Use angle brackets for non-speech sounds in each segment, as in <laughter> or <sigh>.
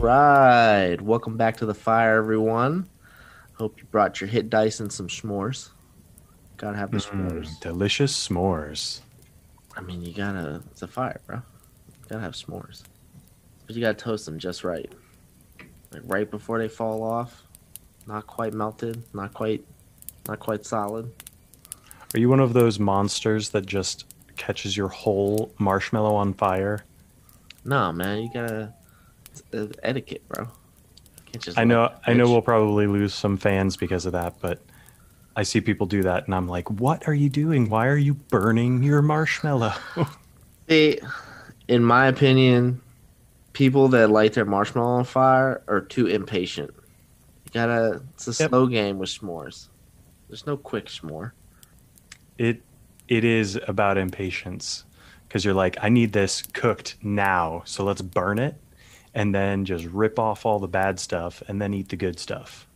right. Welcome back to the fire, everyone. Hope you brought your hit dice and some s'mores. Gotta have the s'mores. Mm, delicious s'mores. I mean, you gotta. It's a fire, bro. You gotta have s'mores. But you gotta toast them just right. Like right before they fall off. Not quite melted. Not quite. Not quite solid. Are you one of those monsters that just catches your whole marshmallow on fire? No, man. You gotta. Uh, etiquette, bro. Can't just I know I know we'll probably lose some fans because of that, but I see people do that and I'm like, "What are you doing? Why are you burning your marshmallow?" <laughs> See, in my opinion, people that light their marshmallow on fire are too impatient. You gotta. It's a Yep. slow game with s'mores. There's no quick s'more. it it is about impatience because you're like, "I need this cooked now, so let's burn it." And then just rip off all the bad stuff and then eat the good stuff.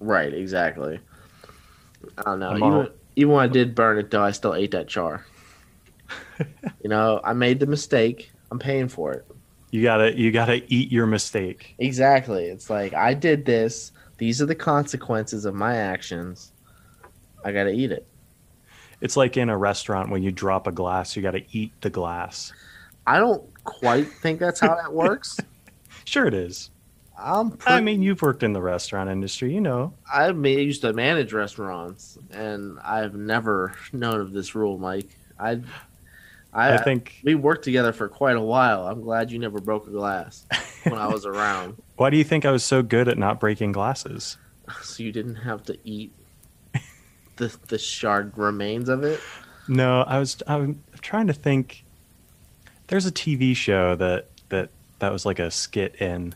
Right, exactly. I don't know. I'm Even, all- even when I did burn it, though, I still ate that char. <laughs> you know, I made the mistake. I'm paying for it. You gotta you gotta eat your mistake. Exactly. It's like I did this. These are the consequences of my actions. I gotta eat it. It's like in a restaurant when you drop a glass, you gotta eat the glass. I don't quite think that's how that works. <laughs> Sure, it is. I'm I mean, you've worked in the restaurant industry, you know. I used to manage restaurants, and I've never known of this rule, Mike. I, I, I think. we worked together for quite a while. I'm glad you never broke a glass when I was <laughs> around, Why do you think I was so good at not breaking glasses? <laughs> so you didn't have to eat the the shard remains of it. No, I was I'm trying to think. There's a TV show that that that was like a skit in.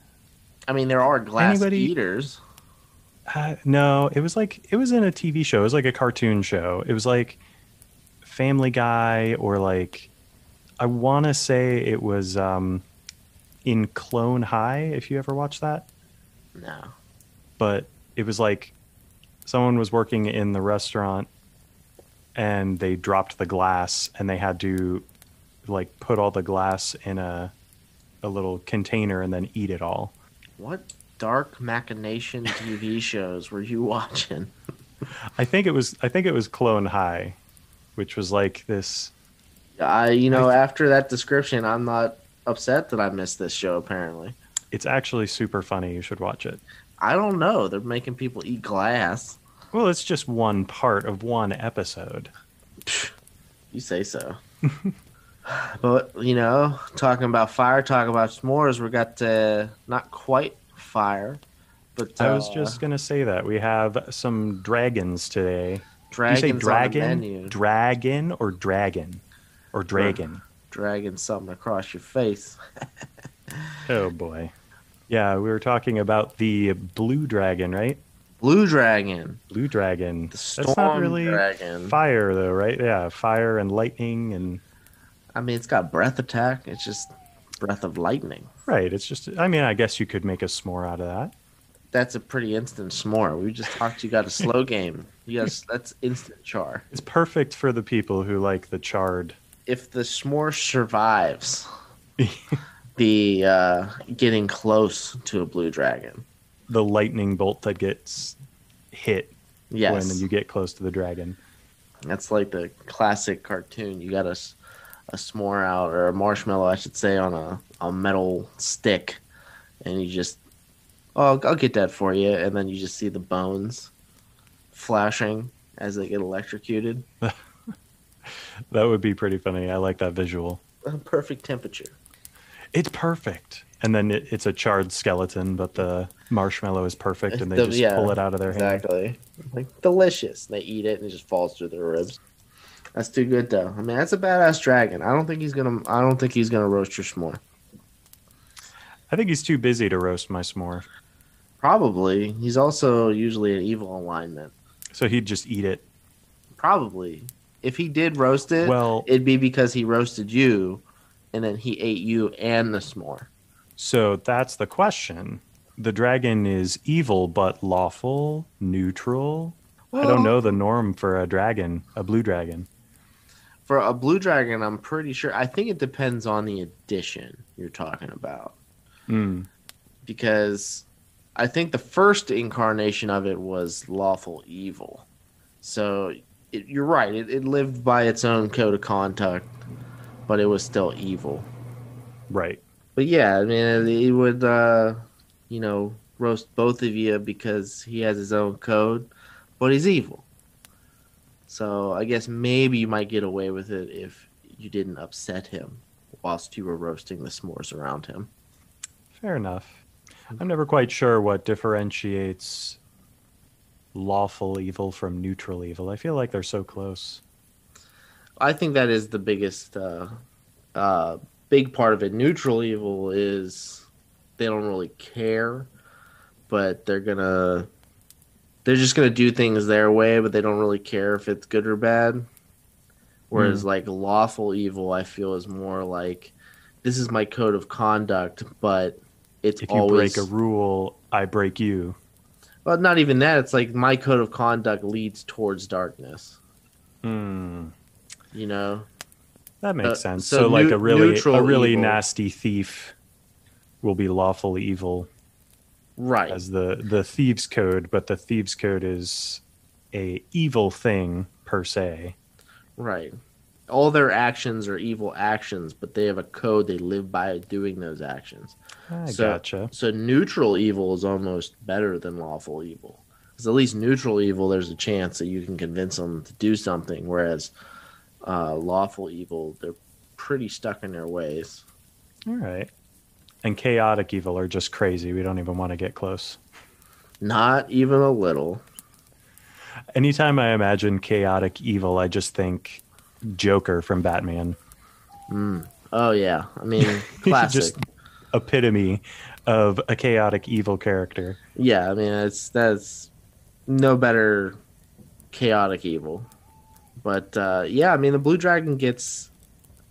I mean, there are glass Anybody- eaters. Uh, no, it was like it was in a TV show. It was like a cartoon show. It was like Family Guy or like I want to say it was um, in Clone High. If you ever watched that. No, but it was like someone was working in the restaurant and they dropped the glass and they had to like put all the glass in a a little container and then eat it all. what dark machination TV <laughs> shows were you watching? I think it was I think it was Clone High, which was like this I, you know, I after that description, I'm not upset that I missed this show. Apparently, it's actually super funny. You should watch it. I don't know. They're making people eat glass. Well, it's just one part of one episode. <laughs> You say so. <laughs> but you know, talking about fire, talking about s'mores, we got uh, not quite fire, but uh, I was just gonna say that we have some dragons today. dragons you say on the dragon, menu. dragon, or dragon, or dragon? something across your face. <laughs> Oh boy. Yeah, we were talking about the blue dragon, right? Blue dragon, Blue dragon. the That's not really dragon. fire though, right? Yeah, fire and lightning and I mean, it's got breath attack. It's just breath of lightning. right. It's just I mean, I guess you could make a s'more out of that. That's a pretty instant s'more. We just talked. You got a slow <laughs> game. Yes, that's instant char. It's perfect for the people who like the charred. If the s'more survives <laughs> the uh, getting close to a blue dragon, the lightning bolt that gets hit yes, when you get close to the dragon. that's like the classic cartoon. You got a, s- a s'more out or a marshmallow, I should say, on a, a metal stick, and you just, oh, I'll, get that for you, and then you just see the bones flashing as they get electrocuted. <laughs> That would be pretty funny. I like that visual. Perfect temperature. It's perfect. And then it, it's a charred skeleton, but the marshmallow is perfect, and they The- just yeah, pull it out of their hand. Exactly. Like delicious. They eat it and it just falls through their ribs. That's too good though. I mean, that's a badass dragon. I don't think he's gonna. I don't think he's gonna roast your s'more. I think he's too busy to roast my s'more, Probably. He's also usually an evil alignment. so he'd just eat it. Probably. If he did roast it, Well, it'd be because he roasted you, and then he ate you and the s'more. so that's the question. The dragon is evil but lawful, neutral. I don't know the norm for a dragon, a blue dragon. For a blue dragon, I'm pretty sure. I think it depends on the edition you're talking about. Mm. because I think the first incarnation of it was lawful evil. So it, you're right. It, it lived by its own code of conduct, but it was still evil. Right. But yeah, I mean, he would, uh, you know, roast both of you because he has his own code, but he's evil. So I guess maybe you might get away with it if you didn't upset him whilst you were roasting the s'mores around him. Fair enough. I'm never quite sure what differentiates lawful evil from neutral evil. I feel like they're so close. I think that is the biggest, uh, uh, big part of it. Neutral evil is they don't really care, but they're gonna, they're just gonna do things their way, but they don't really care if it's good or bad. Whereas Hmm. like lawful evil, I feel is more like this is my code of conduct, but it's If you always break a rule, I break you. well, not even that. It's like my code of conduct leads towards darkness. Hmm. You know, That makes Uh, sense. so So, like neu- a really a really evil. nasty thief will be lawful evil right? as the the thieves code, but the thieves code is a evil thing per se. Right. All their actions are evil actions, but they have a code they live by doing those actions. I So- gotcha. So neutral evil is almost better than lawful evil. Because at least neutral evil, there's a chance that you can convince them to do something, whereas uh, lawful evil, they're pretty stuck in their ways. All right. And chaotic evil are just crazy. We don't even want to get close. Not even a little. Anytime I imagine chaotic evil, I just think Joker from Batman. Oh yeah, I mean <laughs> classic. just epitome of a chaotic evil character. Yeah, I mean it's that's no better chaotic evil. But uh, yeah, I mean the Blue Dragon gets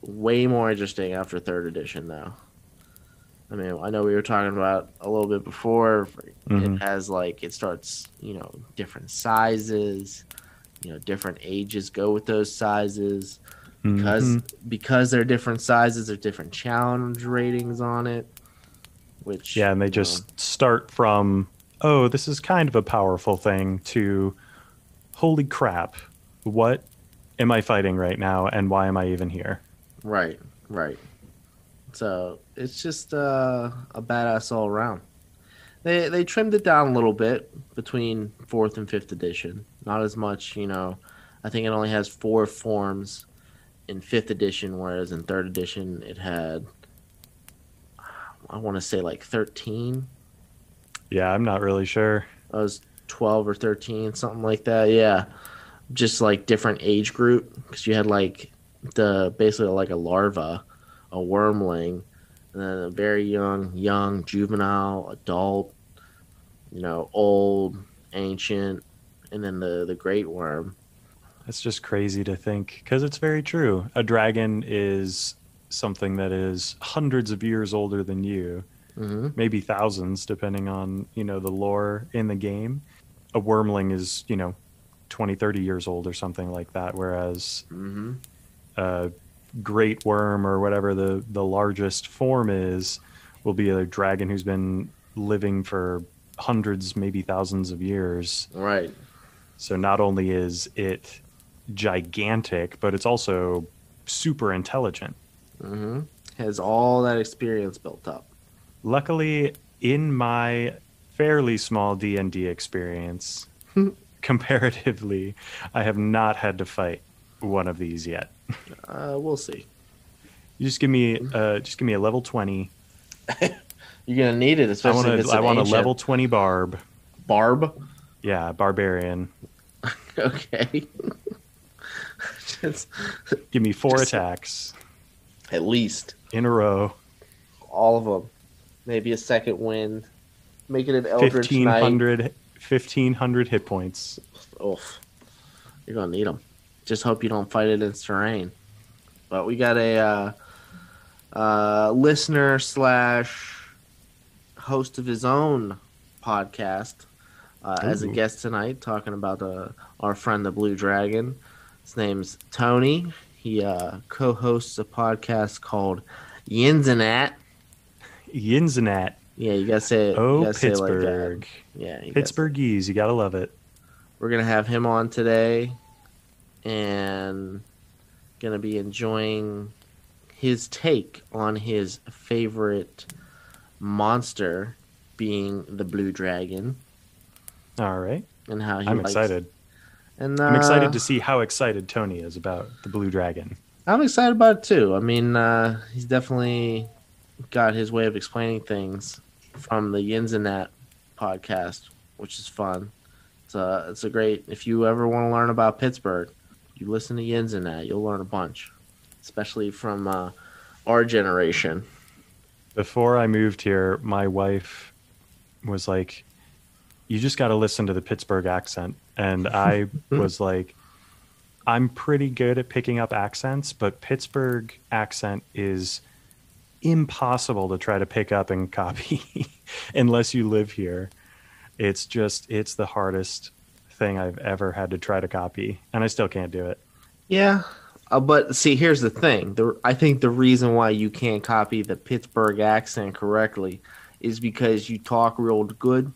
way more interesting after third edition now. I mean, I know we were talking about a little bit before. Mhm. It has like it starts, you know, different sizes. You know, different ages go with those sizes because Mhm. because they're different sizes. There's different challenge ratings on it. Which Yeah, and they you know, just start from, oh, this is kind of a powerful thing to, holy crap, what am I fighting right now and why am I even here? Right, right. So it's just uh, a badass all around. They they trimmed it down a little bit between fourth and fifth edition. Not as much, you know. I think it only has four forms in fifth edition, whereas in third edition it had I want to say like thirteen. Yeah, I'm not really sure. I was twelve or thirteen, something like that. Yeah, just like different age group because you had like the basically like a larva, a wormling, and then a very young, young, juvenile, adult, you know, old, ancient, and then the the great worm. That's just crazy to think because it's very true. A dragon is something that is hundreds of years older than you, hmm maybe thousands, depending on, you know, the lore in the game. A wormling is, you know, 20, 30 years old or something like that, whereas hmm a great worm or whatever the, the largest form is will be a dragon who's been living for hundreds, maybe thousands of years. Right. So not only is it gigantic, but it's also super intelligent. hmm Has all that experience built up. Luckily, in my fairly small D&D experience, <laughs> comparatively, I have not had to fight one of these yet. Uh, we'll see. You just give me uh, just give me a level 20. <laughs> You're gonna need it, I especially want if to it's I an want a ancient level 20 barb. barb. Yeah, barbarian. <laughs> Okay. Just- <laughs> Give me four Just- attacks at least in a row. all of them. Maybe a second wind. Make it an Eldritch Knight. 1500 1500 hit points. Oof. You're gonna need them. Just hope you don't fight it in terrain. But we got a uh, uh, listener slash host of his own podcast uh, as a guest tonight, talking about uh, our friend the Blue Dragon. His name's Tony. He uh, co-hosts a podcast called Yinzinat. Yinzenat. Yeah, you gotta say it. you Oh, gotta say it like. Pittsburgh. yeah, you gotta Pittsburghese. You gotta love it. We're gonna have him on today, and gonna be enjoying his take on his favorite monster, being the blue dragon, All right. and how he. I'm likes- excited. And I'm uh, excited to see how excited Tony is about the blue dragon. I'm excited about it too. I mean, uh, he's definitely got his way of explaining things from the Yins and That podcast, which is fun. It's a, it's a great. If you ever want to learn about Pittsburgh, you listen to Yins and That. You'll learn a bunch, especially from uh, our generation. Before I moved here, my wife was like, "You just got to listen to the Pittsburgh accent," and <laughs> I was like, "I'm pretty good at picking up accents, but Pittsburgh accent is impossible to try to pick up and copy <laughs> unless you live here. It's just it's the hardest thing I've ever had to try to copy, and I still can't do it." Yeah, uh, but see, here's the thing. The, I think the reason why you can't copy the Pittsburgh accent correctly is because you talk real good.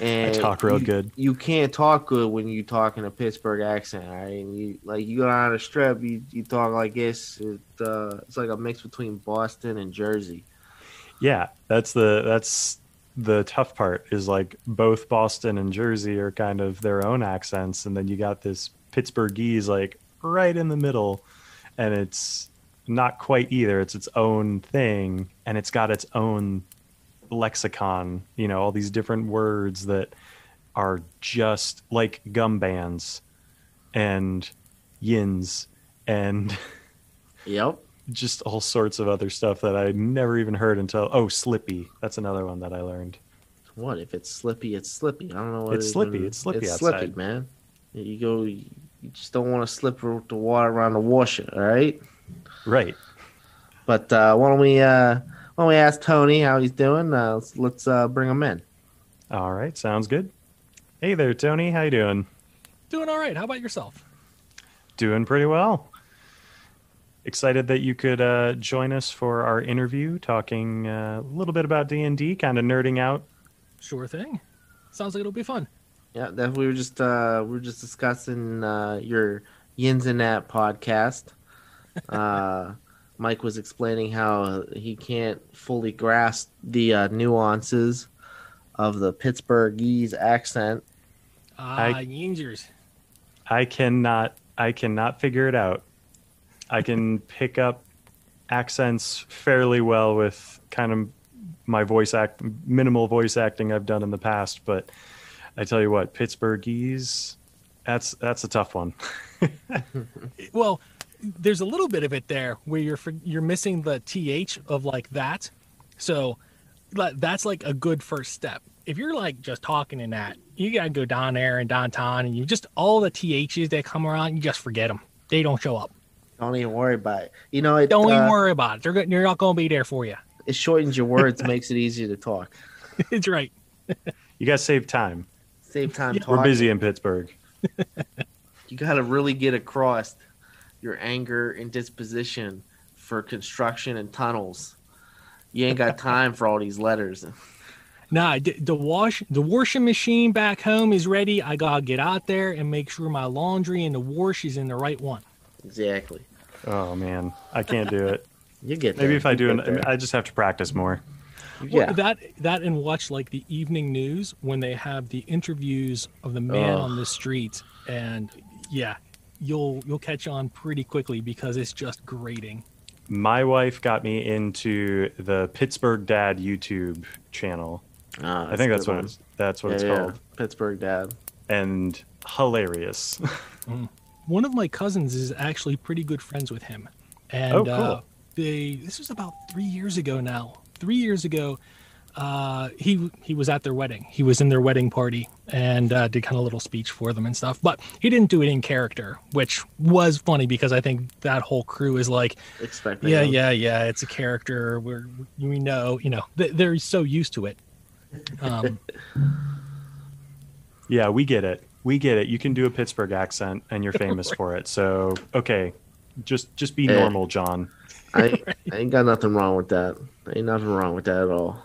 And I talk real you- good. You can't talk good when you talk in a Pittsburgh accent, right? And you like you go down the strip, you, you talk like this. It, uh, it's like a mix between Boston and Jersey. Yeah, that's the that's the tough part is like both Boston and Jersey are kind of their own accents, and then you got this Pittsburghese like right in the middle, and it's not quite either. It's its own thing, and it's got its own lexicon. You know, all these different words that are just like gum bands and yins and Yep. Just all sorts of other stuff that I never even heard until oh Slippy. That's another one that I learned. What if it's slippy? It's slippy. I don't know what It's it slippy, even- it's slippy It's slippy, man. You go. You just don't want to slip with the water around the washer. All right. Right. But uh, why don't we uh, why don't we ask Tony how he's doing? Uh, let's let's uh, bring him in. All right. Sounds good. Hey there, Tony. How you doing? Doing all right. How about yourself? Doing pretty well. Excited that you could uh, join us for our interview, talking uh, a little bit about D and D, kind of nerding out. Sure thing. Sounds like it'll be fun. Yeah, that we were just uh, we were just discussing uh, your Yins and That podcast. <laughs> Uh, Mike was explaining how he can't fully grasp the uh, nuances of the Pittsburghese accent. Ah, I- Yingers. I cannot. I cannot figure it out. I can pick up accents fairly well with kind of my voice act, minimal voice acting I've done in the past. But I tell you what, Pittsburghese, that's that's a tough one. <laughs> Well, there's a little bit of it there where you're you're missing the th of like that. So that's like a good first step. If you're like just talking in that, you gotta go down there and downtown, and you just all the ths that come around, you just forget them. They don't show up. Don't even worry about it. You know, it, Don't uh, even worry about it. They're go- they're not gonna be there for you. it shortens your words, <laughs> makes it easier to talk. it's right. <laughs> You got to save time. Save time Yeah. talking. We're busy in Pittsburgh. <laughs> You got to really get across your anger and disposition for construction and tunnels. You ain't got time for all these letters. Nah, the wash the washing machine back home is ready. I gotta get out there and make sure my laundry and the wash is in the right one. Exactly. Oh man, I can't do it. <laughs> You get there. Maybe if I You do, an, there. I just have to practice more. yeah. Well, that that and watch like the evening news when they have the interviews of the man Ugh. on the street, and yeah, you'll you'll catch on pretty quickly because it's just grating. My wife got me into the Pittsburgh Dad YouTube channel. Ah, I think that's what one. it's, that's what Yeah, it's yeah. called, Pittsburgh Dad. and hilarious. <laughs> One of my cousins is actually pretty good friends with him, and Oh, cool. uh, they this was about three years ago now. Three years ago, uh, he he was at their wedding. He was in their wedding party and uh, did kind of a little speech for them and stuff. But he didn't do it in character, which was funny because I think that whole crew is like, Expecting. yeah, him. yeah, yeah, it's a character. We're we know, you know, they- they're so used to it. Um, <laughs> yeah, we get it. We get it. You can do a Pittsburgh accent, and you're famous <laughs> for it. So okay, Just just be Eh. normal, John. I, I ain't got nothing wrong with that. Ain't nothing wrong with that at all.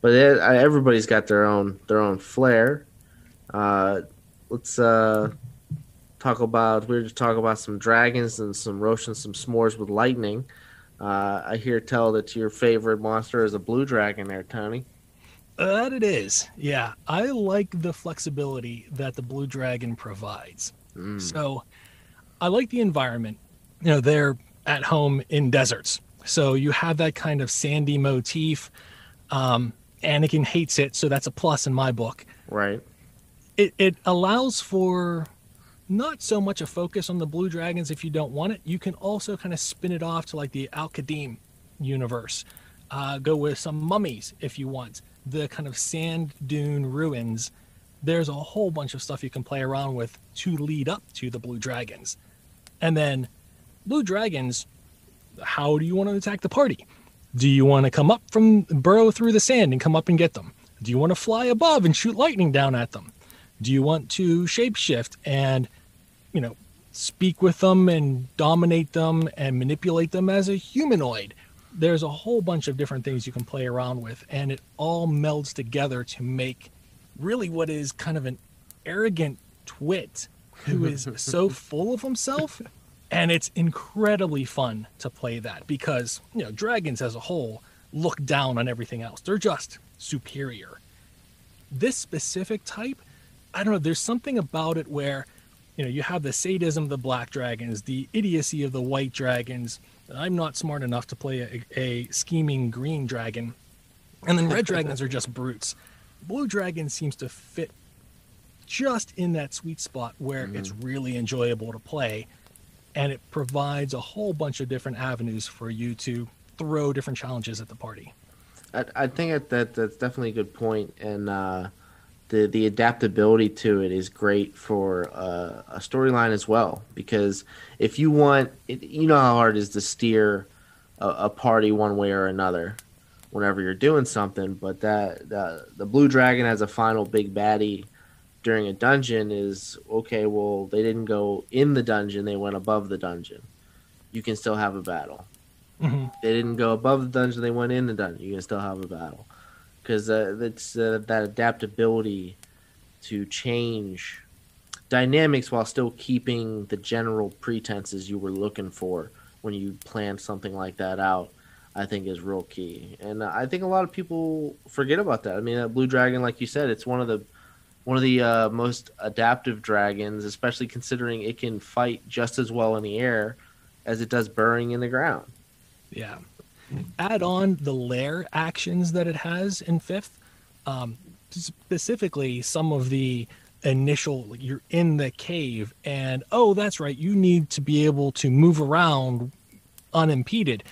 But it, I, everybody's got their own their own flair. Uh, let's uh, talk about we were just talking about some dragons and some roasting some s'mores with lightning. Uh, I hear tell that your favorite monster is a blue dragon there, Tony. That it is. Yeah, I like the flexibility that the Blue Dragon provides. Mm. So I like the environment. You know, they're at home in deserts. So you have that kind of sandy motif. Um, Anakin hates it, so that's a plus in my book. Right. It, it allows for not so much a focus on the blue dragons if you don't want it. You can also kind of spin it off to like the Al Qadim universe. Uh, go with some mummies if you want. The kind of sand dune ruins. There's a whole bunch of stuff you can play around with to lead up to the blue dragons. And then blue dragons, how do you want to attack the party? Do you want to come up from burrow through the sand and come up and get them? Do you want to fly above and shoot lightning down at them? Do you want to shapeshift and, you know, speak with them and dominate them and manipulate them as a humanoid? There's a whole bunch of different things you can play around with, and it all melds together to make really what is kind of an arrogant twit who <laughs> is so full of himself. And it's incredibly fun to play that because, you know, dragons as a whole look down on everything else. They're just superior. This specific type, I don't know, there's something about it where, you know, you have the sadism of the black dragons, the idiocy of the white dragons. I'm not smart enough to play a, a scheming green dragon. And then red <laughs> dragons are just brutes. Blue dragon seems to fit just in that sweet spot where it's really enjoyable to play and it provides a whole bunch of different avenues for you to throw different challenges at the party. I, I think that, that that's definitely a good point, and uh, the the adaptability to it is great for uh, a storyline as well. Because if you want, it, you know how hard it is to steer a, a party one way or another whenever you're doing something. But that the, the blue dragon as a final big baddie during a dungeon is okay. Well, they didn't go in the dungeon; they went above the dungeon. You can still have a battle they didn't go above the dungeon they went in the dungeon you can still have a battle because uh, it's uh, that adaptability to change dynamics while still keeping the general pretenses you were looking for when you planned something like that out i think is real key. And i think a lot of people forget about that. I mean that blue dragon like you said it's one of the one of the uh, most adaptive dragons especially considering it can fight just as well in the air as it does burrowing in the ground. Yeah. Add on the lair actions that it has in fifth. Um, specifically, some of the initial, like, you're in the cave, and oh, that's right, you need to be able to move around unimpeded.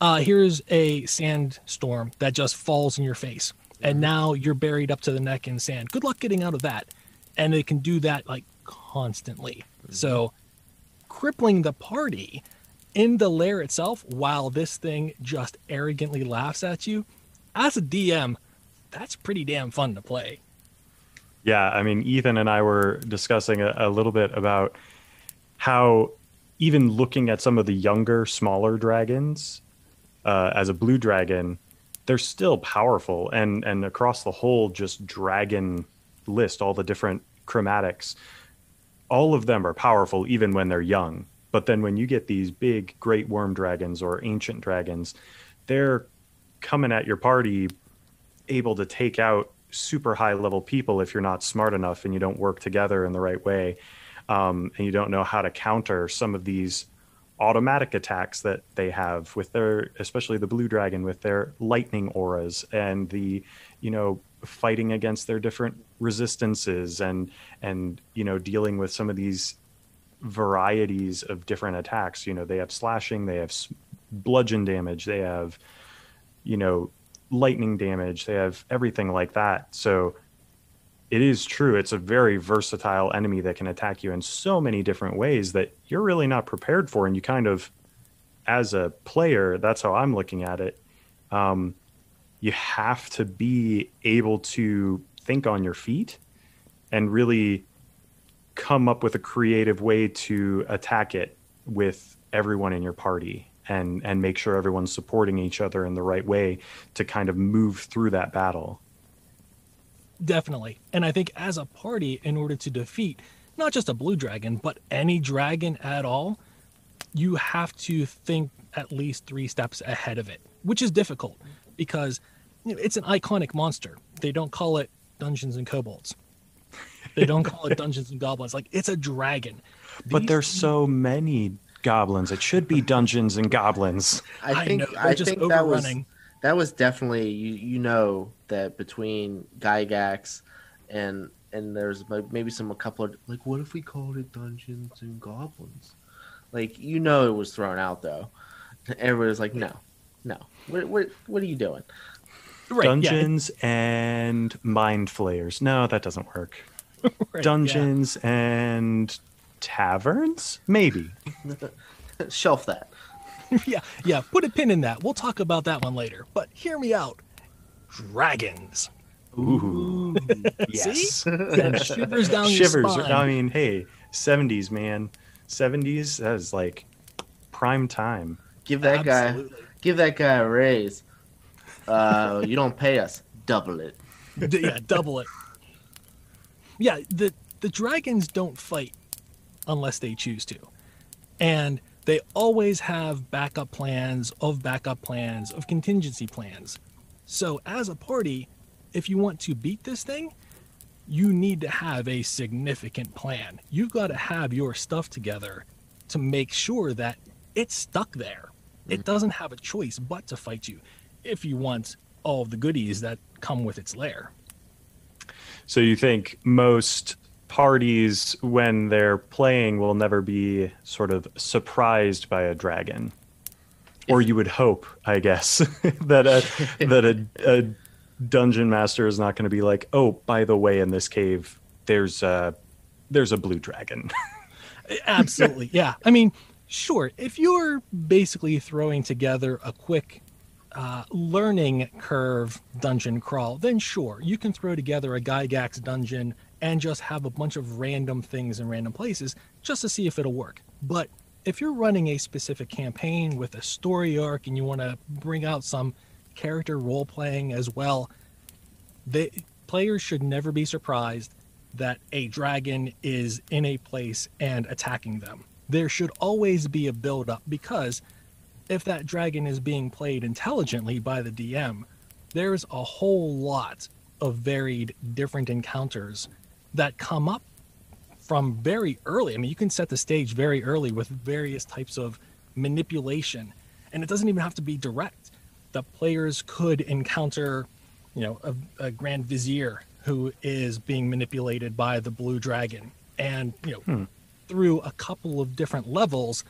Uh, here's a sandstorm that just falls in your face, and now you're buried up to the neck in sand. Good luck getting out of that. And it can do that like constantly. So, crippling the party in the lair itself while this thing just arrogantly laughs at you as a dm that's pretty damn fun to play Yeah, I mean, Ethan and I were discussing a, a little bit about how even looking at some of the younger, smaller dragons uh, as a blue dragon, they're still powerful, and and across the whole just dragon list, all the different chromatics, all of them are powerful even when they're young. But then when you get these big, great worm dragons or ancient dragons, they're coming at your party able to take out super high level people if you're not smart enough and you don't work together in the right way um, and you don't know how to counter some of these automatic attacks that they have with their especially the blue dragon with their lightning auras and the you know fighting against their different resistances and and you know dealing with some of these varieties of different attacks. You know they have slashing they have bludgeon damage they have you know lightning damage they have everything like that. So it is true it's a very versatile enemy that can attack you in so many different ways that you're really not prepared for and you kind of as a player that's how i'm looking at it um, you have to be able to think on your feet and really come up with a creative way to attack it with everyone in your party and and make sure everyone's supporting each other in the right way to kind of move through that battle. Definitely. And I think as a party, in order to defeat not just a blue dragon, but any dragon at all, you have to think at least three steps ahead of it, which is difficult because it's an iconic monster. They don't call it Dungeons and Kobolds. They don't call it Dungeons and Goblins. Like it's a dragon. But These there's so many goblins. It should be Dungeons and Goblins. I I think know, I just think that was that was definitely you you know that between Gygax and and there's maybe some a couple of like what if we called it Dungeons and Goblins? Like you know it was thrown out though. Everybody was like no, no. What what what are you doing? Right, yeah, Dungeons and mind flayers. No, that doesn't work. <laughs> right, yeah. Dungeons and taverns? Maybe. <laughs> Shelf that. <laughs> yeah, yeah. Put a pin in that. We'll talk about that one later. But hear me out. Dragons. Ooh. yes. See? Yeah, shivers down your Shivers. spine. I mean, hey, 70s, man. 70s, that is like prime time. Give that guy give that guy a raise. Uh, you don't pay us, double it. D- yeah, double it. Yeah, the the dragons don't fight unless they choose to. And they always have backup plans of backup plans of contingency plans. So as a party, if you want to beat this thing, you need to have a significant plan. You've got to have your stuff together to make sure that it's stuck there. It mm. doesn't have a choice but to fight you if you want all the goodies that come with its lair. So you think most parties, when they're playing, will never be sort of surprised by a dragon? Or you would hope, I guess, <laughs> that a, <laughs> that a, a dungeon master is not going to be like, oh, by the way, in this cave, there's a there's a blue dragon. <laughs> Absolutely. yeah. I mean, sure, if you're basically throwing together a quick uh, learning curve dungeon crawl, then sure, you can throw together a Gygax dungeon and just have a bunch of random things in random places just to see if it'll work. But if you're running a specific campaign with a story arc and you want to bring out some character role playing as well, the players should never be surprised that a dragon is in a place and attacking them. There should always be a build up because if that dragon is being played intelligently by the DM, there's a whole lot of varied different encounters that come up from very early. I mean, you can set the stage very early with various types of manipulation, and it doesn't even have to be direct. The players could encounter, you know, a, a grand vizier who is being manipulated by the blue dragon, and you know, Hmm. through a couple of different levels,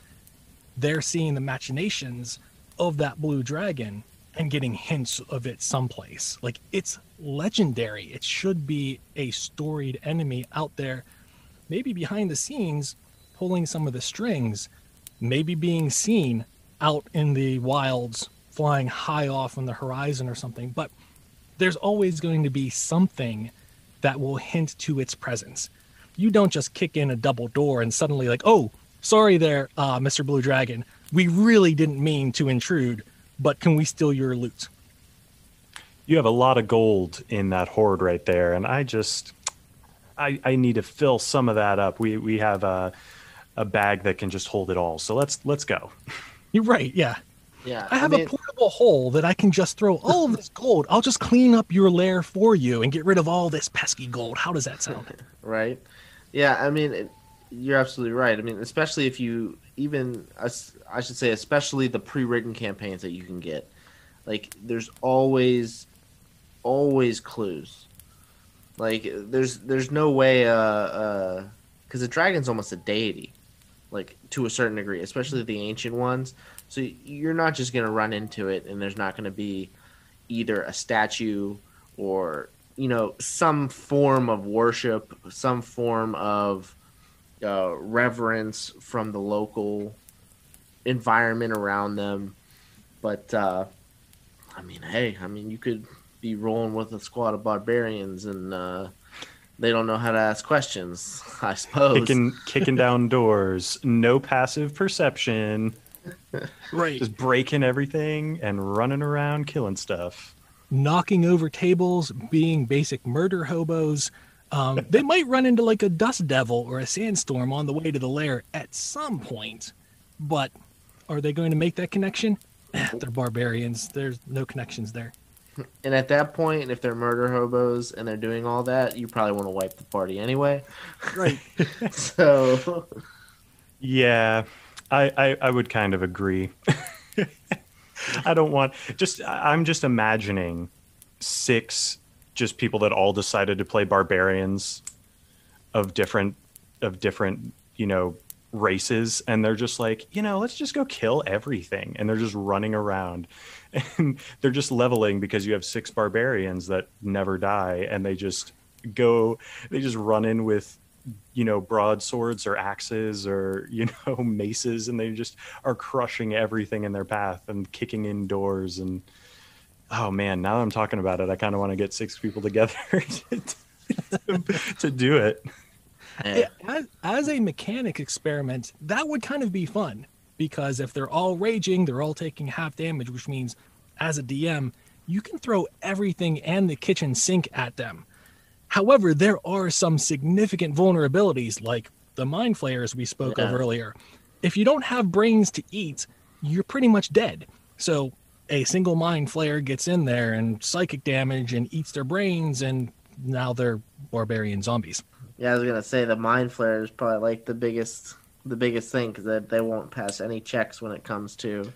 they're seeing the machinations of that blue dragon and getting hints of it someplace. Like it's legendary. It should be a storied enemy out there, maybe behind the scenes, pulling some of the strings, maybe being seen out in the wilds, flying high off on the horizon or something. But there's always going to be something that will hint to its presence. You don't just kick in a double door and suddenly like, oh, sorry there, uh, Mr. Blue Dragon. We really didn't mean to intrude, but can we steal your loot? you have a lot of gold in that hoard right there, and I just I, I need to fill some of that up. We we have a a bag that can just hold it all. So let's let's go. You're right, yeah. Yeah, I have mean, a portable hole that I can just throw <laughs> all of this gold. I'll just clean up your lair for you and get rid of all this pesky gold. How does that sound? <laughs> right? Yeah, I mean, it, you're absolutely right. I mean, especially if you even I should say, especially the pre-written campaigns that you can get. Like, there's always, always clues. Like, there's there's no way, uh, uh, because the dragon's almost a deity, like to a certain degree, especially the ancient ones. So you're not just gonna run into it, and there's not gonna be either a statue or you know some form of worship some form of uh, reverence from the local environment around them but uh, i mean hey i mean you could be rolling with a squad of barbarians and uh, they don't know how to ask questions. <laughs> I suppose. Kicking kicking down <laughs> doors, no passive perception, Right. just breaking everything and running around killing stuff. knocking over tables, being basic murder hobos. Um, they might run into like a dust devil or a sandstorm on the way to the lair at some point, but are they going to make that connection? Eh, They're barbarians. There's no connections there. And at that point, if they're murder hobos and they're doing all that, you probably want to wipe the party anyway. Right. <laughs> <laughs> So Yeah, I, I, I would kind of agree. <laughs> I don't want just I'm just imagining six just people that all decided to play barbarians of different of different, you know, races. And they're just like, you know, let's just go kill everything. And they're just running around. <laughs> And they're just leveling because you have six barbarians that never die. And they just go they just run in with you know broadswords or axes or <laughs> you know maces. And they just are crushing everything in their path and kicking in doors and oh man now that i'm talking about it i kind of want to get six people together to, <laughs> to, to do it eh, as, as a mechanic experiment, that would kind of be fun because if they're all raging, they're all taking half damage, which means as a DM, you can throw everything and the kitchen sink at them. However, there are some significant vulnerabilities like the mind flayers we spoke of earlier. If you don't have brains to eat, you're pretty much dead. So a single mind flayer gets in there and psychic damage and eats their brains, and now they're barbarian zombies. yeah, I was gonna say the mind flayer is probably like the biggest the biggest thing because they, they won't pass any checks when it comes to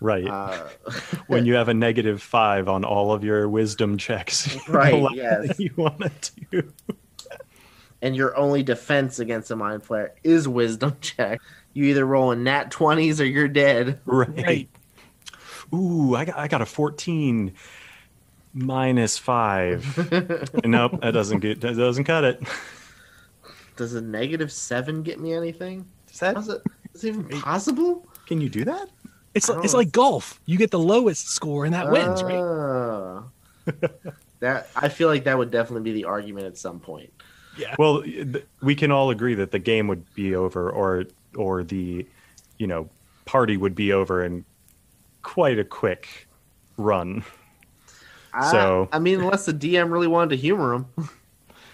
right uh, <laughs> when you have a negative five on all of your wisdom checks <laughs> Right, yes. you want to do <laughs> and your only defense against a mind flayer is wisdom check. You either roll in nat twenties or you're dead. right, Right. Ooh I got, I got a 14 minus five <laughs> nope that doesn't get that doesn't cut it <laughs> Does a negative seven get me anything? Is that, it, is it even possible? can you do that It's I it's like golf. You get the lowest score and that ah. wins, right? <laughs> That I feel like that would definitely be the argument at some point. Yeah. Well, th- we can all agree that the game would be over, or or the, you know, party would be over in quite a quick run. I, So- I mean, unless the DM really wanted to humor him. <laughs>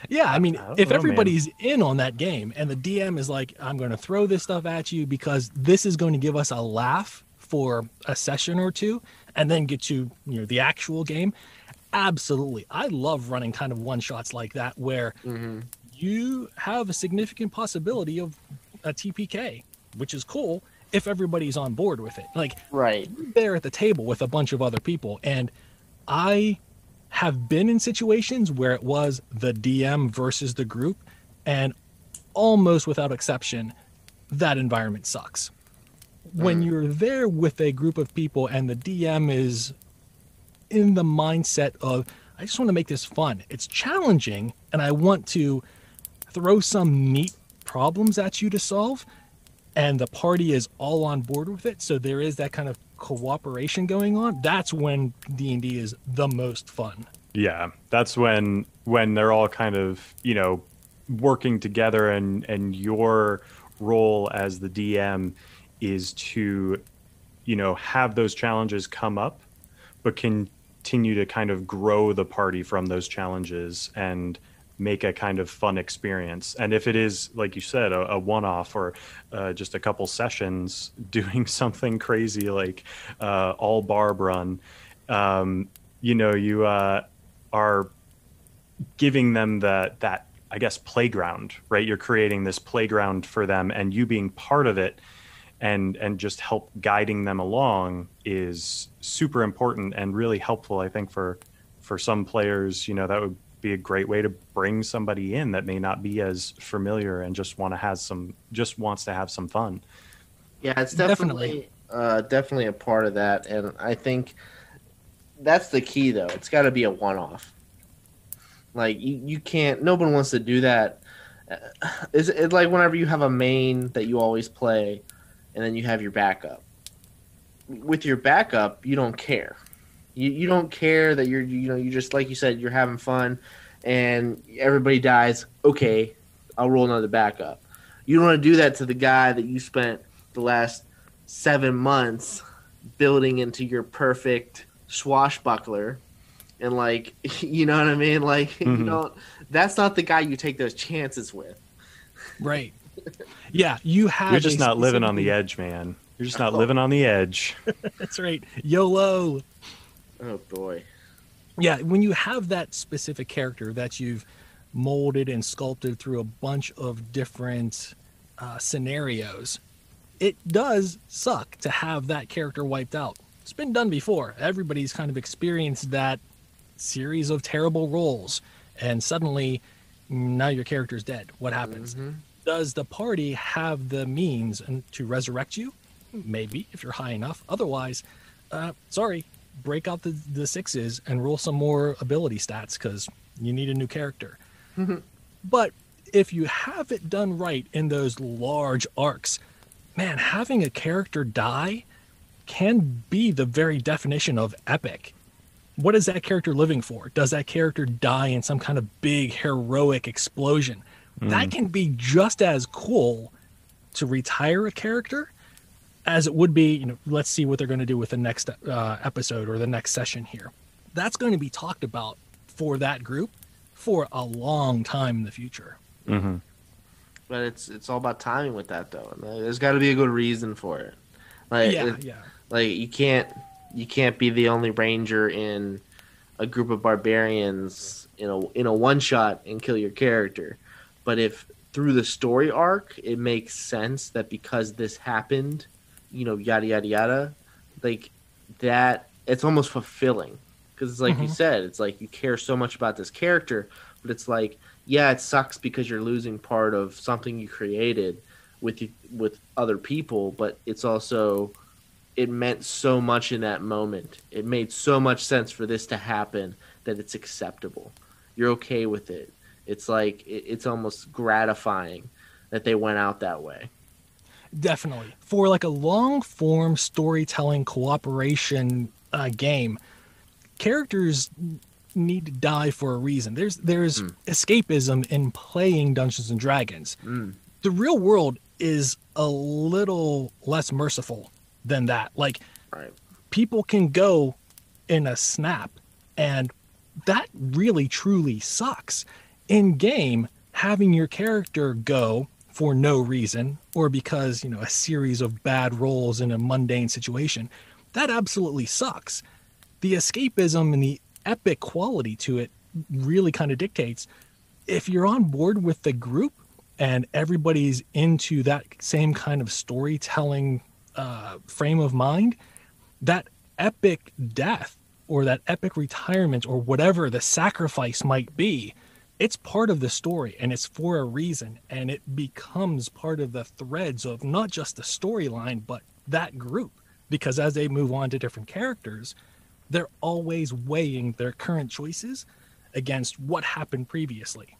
Yeah, I mean, I if know, man. everybody's in on that game and the DM is like, I'm going to throw this stuff at you because this is going to give us a laugh for a session or two and then get you, you know, the actual game. Absolutely. I love running kind of one shots like that where mm-hmm. you have a significant possibility of a TPK, which is cool if everybody's on board with it. Like, Right. there at the table with a bunch of other people and i have been in situations where it was the dm versus the group and almost without exception that environment sucks when mm. you're there with a group of people and the dm is in the mindset of i just want to make this fun it's challenging and i want to throw some neat problems at you to solve and the party is all on board with it so there is that kind of cooperation going on that's when d&d is the most fun. Yeah, that's when when they're all kind of you know working together, and and your role as the DM is to you know have those challenges come up, but continue to kind of grow the party from those challenges and make a kind of fun experience. And if it is, like you said, a, a one-off or uh, just a couple sessions <laughs> doing something crazy like uh, all barb run, um, you know, you uh, are giving them the that I guess playground, right? You're creating this playground for them, and you being part of it, and and just help guiding them along is super important and really helpful. I think for for some players, you know, that would be a great way to bring somebody in that may not be as familiar and just want to have some just wants to have some fun. Yeah, it's Definitely. definitely uh, definitely a part of that, and I think that's the key. Though it's got to be a one-off. Like you, you can't. No one wants to do that. Uh, It's, it's like whenever you have a main that you always play, and then you have your backup. With your backup, you don't care. You you don't care that you're you know you just like you said you're having fun, and everybody dies. Okay, I'll roll another backup. You don't want to do that to the guy that you spent the last seven months building into your perfect swashbuckler. And like, <laughs> you know what I mean? Like, Mhm. you know, that's not the guy you take those chances with. Right. Yeah, you have. You're just not living on the edge, man. You're just not living on the edge. <laughs> That's right. YOLO. Oh boy. Yeah, when you have that specific character that you've molded and sculpted through a bunch of different uh, scenarios, it does suck to have that character wiped out. It's been done before. Everybody's kind of experienced that series of terrible rolls, and suddenly now your character's dead. What happens? Does the party have the means and- to resurrect you? Maybe, if you're high enough. Otherwise, uh, sorry, break out the, the sixes and roll some more ability stats because you need a new character. Mm-hmm. but if you have it done right in those large arcs, man, having a character die can be the very definition of epic. What is that character living for? Does that character die in some kind of big heroic explosion? That mm. can be just as cool to retire a character as it would be, you know, let's see what they're going to do with the next uh, episode or the next session here. That's going to be talked about for that group for a long time in the future. hmm But it's it's all about timing with that though. There's got to be a good reason for it. Like yeah, it- yeah. like you can't you can't be the only ranger in a group of barbarians in a in a one shot and kill your character. But if through the story arc it makes sense that because this happened, you know, yada yada yada, like that it's almost fulfilling because it's like you Mhm. said, it's like you care so much about this character, but it's like yeah, it sucks because you're losing part of something you created with with other people, but it's also it meant so much in that moment. It made so much sense for this to happen that it's acceptable. You're okay with it. It's like it, it's almost gratifying that they went out that way. Definitely. For like a long form storytelling cooperation uh, game, characters need to die for a reason. There's there's Mm. escapism in playing Dungeons and Dragons. Mm. The real world is a little less merciful than that. Like Right. people can go in a snap and that really truly sucks in game having your character go for no reason or because you know a series of bad rolls in a mundane situation that absolutely sucks. The escapism and the epic quality to it really kind of dictates if you're on board with the group and everybody's into that same kind of storytelling uh, frame of mind, that epic death or that epic retirement or whatever the sacrifice might be, it's part of the story and it's for a reason and it becomes part of the threads of not just the storyline but that group. Because as they move on to different characters they're always weighing their current choices against what happened previously.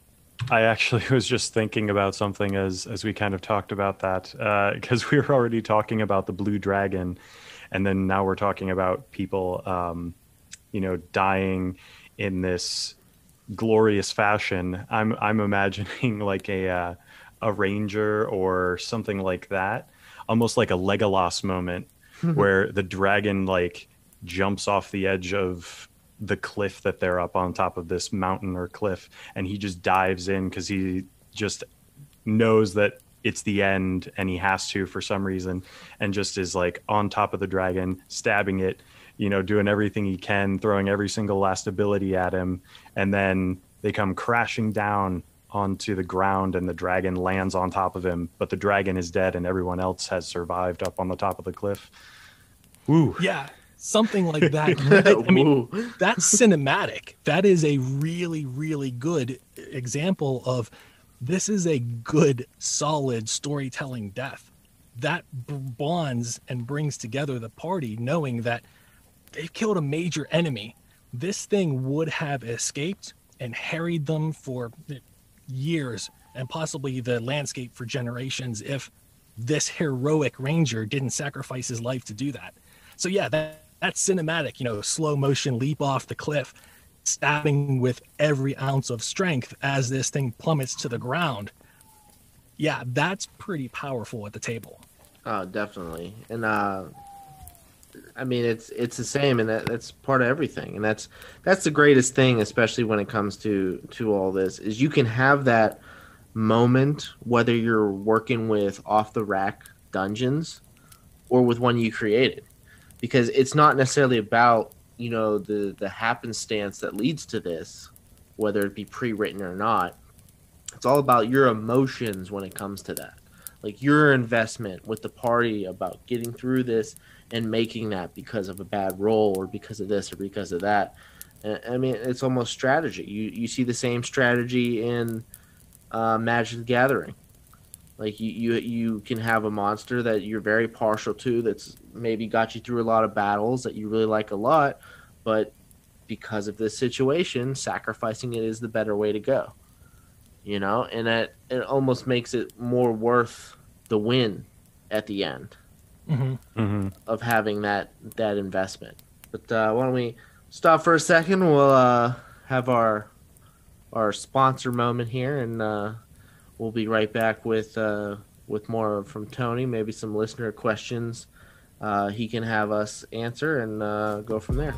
I actually <laughs> was just thinking about something as as we kind of talked about that because we were already talking about the blue dragon, and then now we're talking about people, um, you know, dying in this glorious fashion. I'm I'm imagining <laughs> like a uh, a ranger or something like that, almost like a Legolas moment where the dragon like jumps off the edge of the cliff that they're up on top of this mountain or cliff and he just dives in because he just knows that it's the end and he has to for some reason and just is like on top of the dragon stabbing it you know doing everything he can throwing every single last ability at him. And then they come crashing down onto the ground and the dragon lands on top of him. But the dragon is dead and everyone else has survived up on the top of the cliff. Woo. yeah something like that <laughs> i mean that's cinematic. That is a really, really good example of this is a good, solid storytelling death that bonds and brings together the party, knowing that they've killed a major enemy. This thing would have escaped and harried them for years and possibly the landscape for generations if this heroic ranger didn't sacrifice his life to do that. So yeah, that that's cinematic, you know, slow motion leap off the cliff. stabbing with every ounce of strength as this thing plummets to the ground. Yeah, that's pretty powerful at the table. Oh, definitely. And uh I mean it's it's the same and that, that's part of everything. And that's that's the greatest thing especially when it comes to to all this is you can have that moment whether you're working with off the rack dungeons or with one you created. Because it's not necessarily about, you know, the the happenstance that leads to this, whether it be pre-written or not. It's all about your emotions when it comes to that like your investment with the party about getting through this and making that because of a bad roll or because of this or because of that. I mean, it's almost strategy. You you see the same strategy in uh, Magic the Gathering. Like you, you you can have a monster that you're very partial to that's maybe got you through a lot of battles that you really like a lot, but because of this situation, sacrificing it is the better way to go you know, and that it almost makes it more worth the win at the end Mm-hmm. Mm-hmm. of having that that investment. But uh, why don't we stop for a second? We'll uh, have our our sponsor moment here, and uh, we'll be right back with uh, with more from Tony. Maybe some listener questions uh, he can have us answer, and uh, go from there.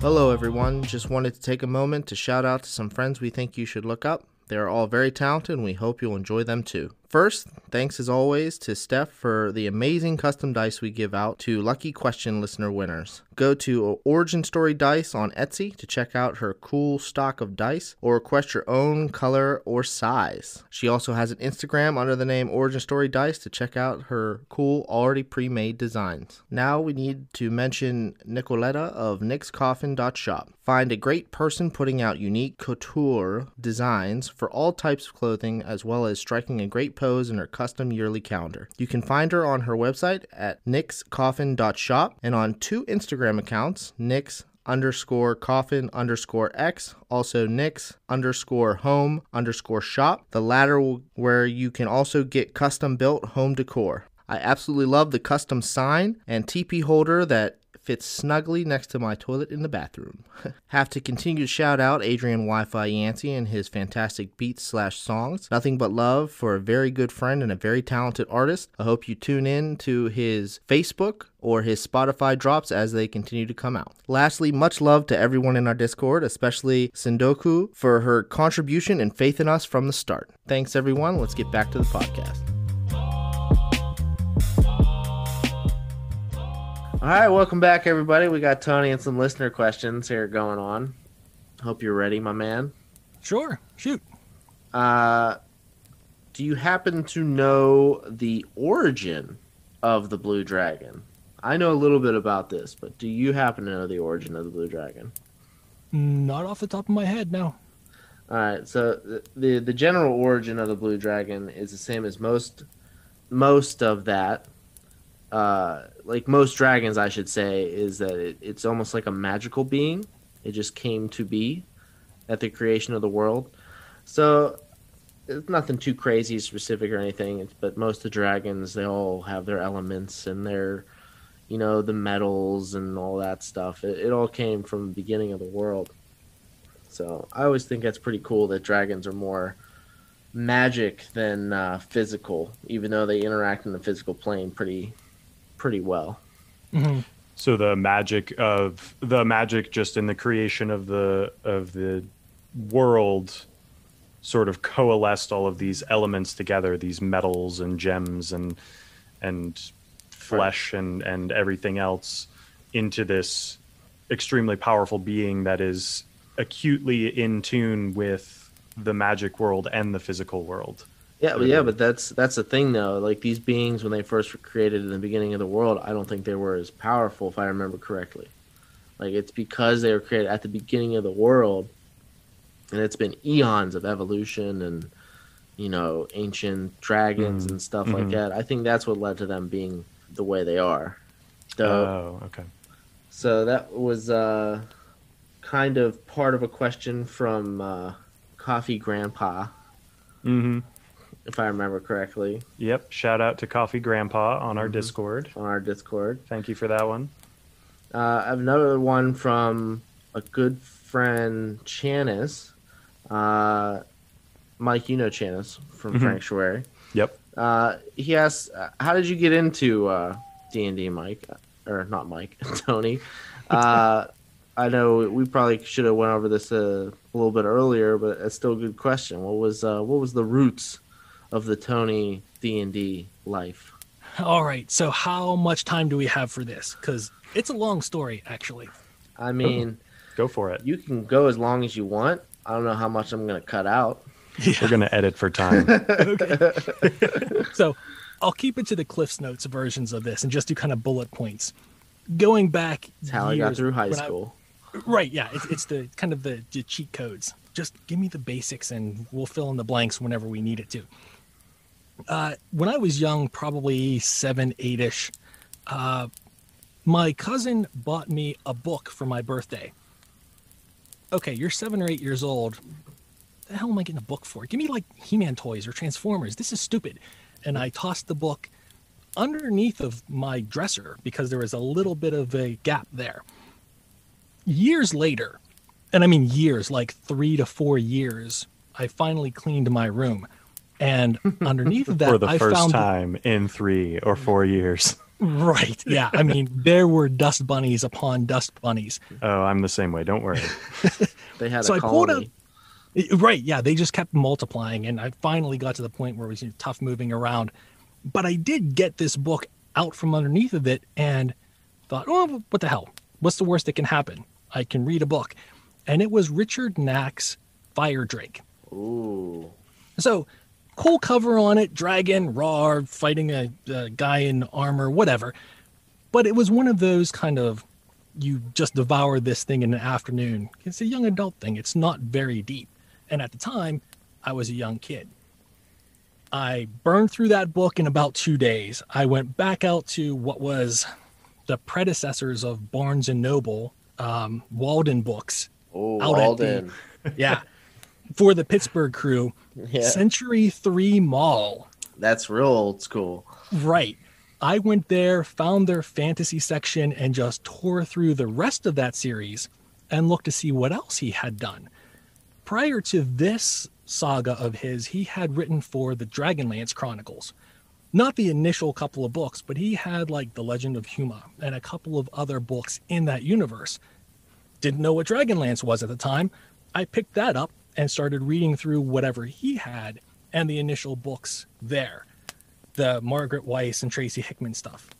Hello, everyone. Just wanted to take a moment to shout out to some friends we think you should look up. They are all very talented, and we hope you'll enjoy them too. First, thanks as always to Steph for the amazing custom dice we give out to lucky question listener winners. Go to Origin Story Dice on Etsy to check out her cool stock of dice or request your own color or size. She also has an Instagram under the name Origin Story Dice to check out her cool already pre-made designs. Now we need to mention Nicoletta of nickscoffin.shop. Find a great person putting out unique couture designs for all types of clothing as well as striking a great pose in her custom yearly calendar. You can find her on her website at nickscoffin.shop and on two Instagram accounts, nicks underscore coffin underscore x also nicks underscore home underscore shop the latter where you can also get custom built home decor i absolutely love the custom sign and tp holder that fits snugly next to my toilet in the bathroom. <laughs> Have to continue to shout out Adrian Wi-Fi Yancey and his fantastic beats slash songs. Nothing but love for a very good friend and a very talented artist. I hope you tune in to his Facebook or his Spotify drops as they continue to come out. Lastly, much love to everyone in our Discord, especially Sindoku for her contribution and faith in us from the start. Thanks everyone. Let's get back to the podcast. All right, welcome back, everybody. We got Tony and some listener questions here going on. Hope you're ready, my man. Sure, shoot. Uh, do you happen to know the origin of the blue dragon? I know a little bit about this, but do you happen to know the origin of the blue dragon? Not off the top of my head, no. All right, so the, the the general origin of the blue dragon is the same as most most of that. Uh, like most dragons, I should say, is that it, it's almost like a magical being. It just came to be at the creation of the world. So it's nothing too crazy specific or anything. But most of the dragons, they all have their elements and their, you know, the metals and all that stuff. It, it all came from the beginning of the world. So I always think that's pretty cool that dragons are more magic than uh, physical, even though they interact in the physical plane pretty, pretty well. Mhm. So the magic of the magic just in the creation of the of the world sort of coalesced all of these elements together, these metals and gems and and flesh and and everything else into this extremely powerful being that is acutely in tune with the magic world and the physical world. Yeah, but yeah, but that's that's the thing though. Like these beings, when they first were created in the beginning of the world, I don't think they were as powerful, if I remember correctly. Like it's because they were created at the beginning of the world, and it's been eons of evolution and you know ancient dragons Mhm, and stuff like mhm. that. I think that's what led to them being the way they are. So, Oh, okay. so that was uh, kind of part of a question from uh, Coffee Grandpa, Mm-hmm. If I remember correctly, Yep. Shout out to Coffee Grandpa on our Mhm. Discord. on our Discord. Thank you for that one. Uh, I have another one from a good friend, Chanis. Uh, Mike, you know Chanis from Mhm. Frank Schwery. Yep. Uh, he asks, uh, "How did you get into uh, D&D, Mike? Or not Mike, <laughs> Tony?" <laughs> Uh, I know we probably should have went over this uh, a little bit earlier, but it's still a good question. What was uh, what was the roots of the Tony D&D life? All right. So how much time do we have for this? Because it's a long story, actually. I mean, Go for it. you can go as long as you want. I don't know how much I'm going to cut out. We're gonna edit for time. okay. <laughs> <laughs> so I'll keep it to the Cliff's Notes versions of this and just do kind of bullet points. Going back, It's how I got through high when I- school. right? Yeah, it's, it's the kind of the, the cheat codes. Just give me the basics, and we'll fill in the blanks whenever we need it to. Uh, when I was young, probably seven, eight-ish, uh, my cousin bought me a book for my birthday. Okay, you're seven or eight years old. The hell am I getting a book for? Give me like He-Man toys or Transformers. This is stupid. And I tossed the book underneath of my dresser because there was a little bit of a gap there. Years later, and I mean years, like three to four years, I finally cleaned my room. And <laughs> underneath that, for the I first found time in three or four years. Right. Yeah. I mean, <laughs> there were dust bunnies upon dust bunnies. Oh, I'm the same way. Don't worry. <laughs> They had So a I pulled colony. Right. Yeah. They just kept multiplying. And I finally got to the point where it was you know, tough moving around. But I did get this book out from underneath of it and thought, oh, what the hell? What's the worst that can happen? I can read a book. And it was Richard Knaak's Fire Drake. Ooh. So cool cover on it, dragon, raw, fighting a, a guy in armor, whatever. But it was one of those kind of you just devour this thing in an afternoon. It's a young adult thing. It's not very deep. And at the time, I was a young kid. I burned through that book in about two days. I went back out to what was the predecessors of Barnes and Noble, um, Walden Books. Oh, Walden. <laughs> Yeah. For the Pittsburgh crew, <laughs> Yeah, Century 3 Mall. that's real old school. Right. I went there, found their fantasy section, and just tore through the rest of that series and looked to see what else he had done. Prior to this saga of his, he had written for the Dragonlance Chronicles. Not the initial couple of books, but he had like The Legend of Huma and a couple of other books in that universe. Didn't know what Dragonlance was at the time. I picked that up and started reading through whatever he had and the initial books there the Margaret Weis and Tracy Hickman stuff.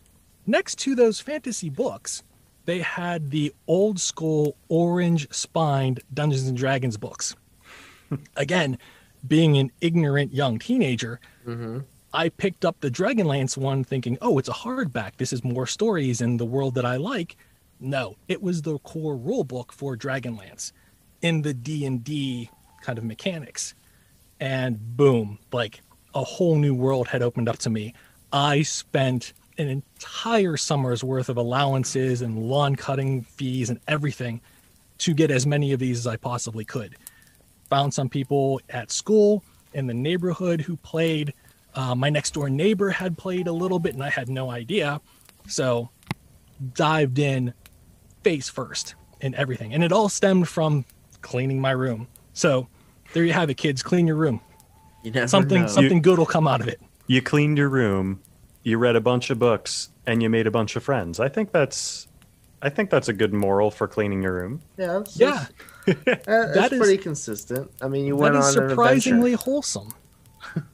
Next to those fantasy books, they had the old school orange spined Dungeons and Dragons books. <laughs> Again, being an ignorant young teenager, hmm I picked up the Dragonlance one thinking, oh, it's a hardback. This is more stories in the world that I like. No, it was the core rule book for Dragonlance in the D&D kind of mechanics. And boom, like a whole new world had opened up to me. I spent an entire summer's worth of allowances and lawn cutting fees and everything to get as many of these as I possibly could. Found some people at school in the neighborhood who played. Uh, my next door neighbor had played a little bit and I had no idea. So dived in face first in everything. And it all stemmed from cleaning my room. So there you have it, kids. Clean your room. You never Something know. something good will come out of it. You cleaned your room, you read a bunch of books, and you made a bunch of friends. I think that's I think that's a good moral for cleaning your room. Yeah, that's, Yeah. that's, that- <laughs> that's That is- pretty consistent. I mean, you That went is on surprisingly an wholesome. <laughs>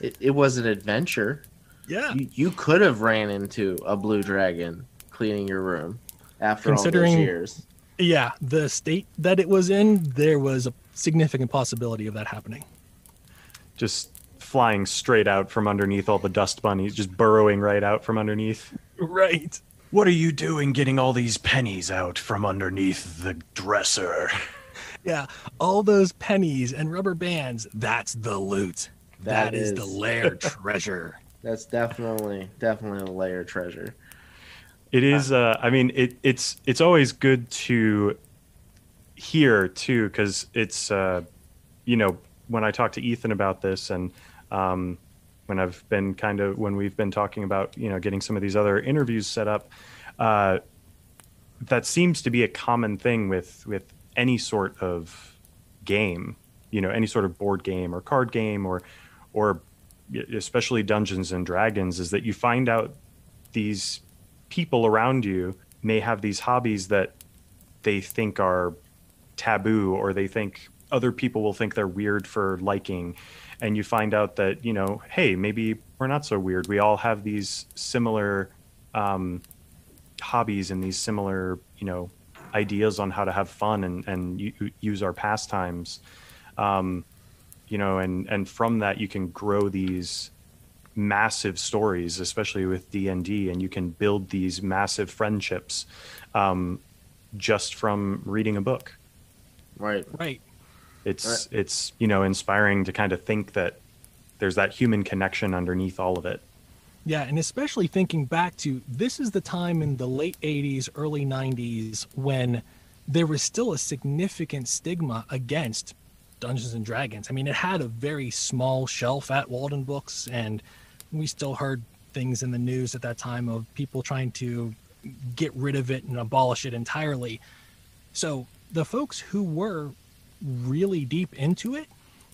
It, it was an adventure. Yeah. You, you could have ran into a blue dragon cleaning your room after all Considering- those years. Yeah. The state that it was in, there was a significant possibility of that happening. Just flying straight out from underneath all the dust bunnies, just burrowing right out from underneath. Right. What are you doing getting all these pennies out from underneath the dresser? <laughs> Yeah. All those pennies and rubber bands, that's the loot. That that is, the lair <laughs> treasure. That's definitely definitely a lair treasure. It is. Uh, I mean, it, it's it's always good to hear too, because it's uh, you know when I talk to Ethan about this, and um, when I've been kind of when we've been talking about you know getting some of these other interviews set up, uh, that seems to be a common thing with with any sort of game, you know, any sort of board game or card game or or especially Dungeons and Dragons is that you find out these people around you may have these hobbies that they think are taboo or they think other people will think they're weird for liking. And you find out that you know hey maybe we're not so weird. We all have these similar um, hobbies and these similar you know ideas on how to have fun and and use our pastimes. Um, you know and and from that you can grow these massive stories especially with d&d and you can build these massive friendships um, just from reading a book Right. Right. it's Right. it's you know inspiring to kind of think that there's that human connection underneath all of it Yeah, and especially thinking back to this is the time in the late 80s, early 90s when there was still a significant stigma against Dungeons and Dragons. I mean, it had a very small shelf at Walden Books, and we still heard things in the news at that time of people trying to get rid of it and abolish it entirely. So the folks who were really deep into it,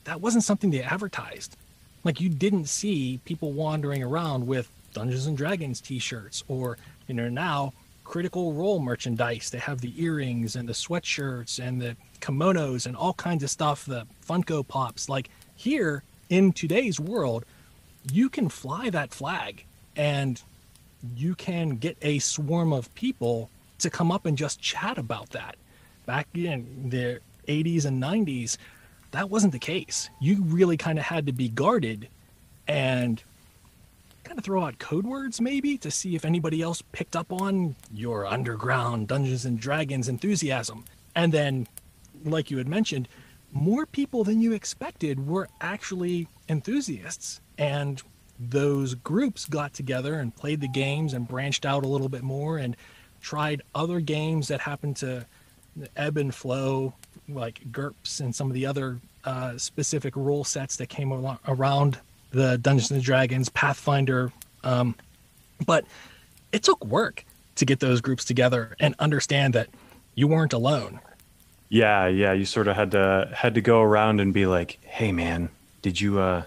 that wasn't something they advertised. Like you didn't see people wandering around with Dungeons and Dragons t-shirts or you know now critical role merchandise. They have the earrings and the sweatshirts and the kimonos and all kinds of stuff, the Funko Pops. Like here in today's world, you can fly that flag and you can get a swarm of people to come up and just chat about that. Back in the 80s and 90s, that wasn't the case. You really kind of had to be guarded and kind of throw out code words maybe to see if anybody else picked up on your underground Dungeons and Dragons enthusiasm. And then, like you had mentioned, more people than you expected were actually enthusiasts. And those groups got together and played the games and branched out a little bit more and tried other games that happened to ebb and flow, like GURPS and some of the other uh, specific rule sets that came alo- around the Dungeons and Dragons, Pathfinder. Um, but it took work to get those groups together and understand that you weren't alone. Yeah yeah you sort of had to had to go around and be like hey man did you uh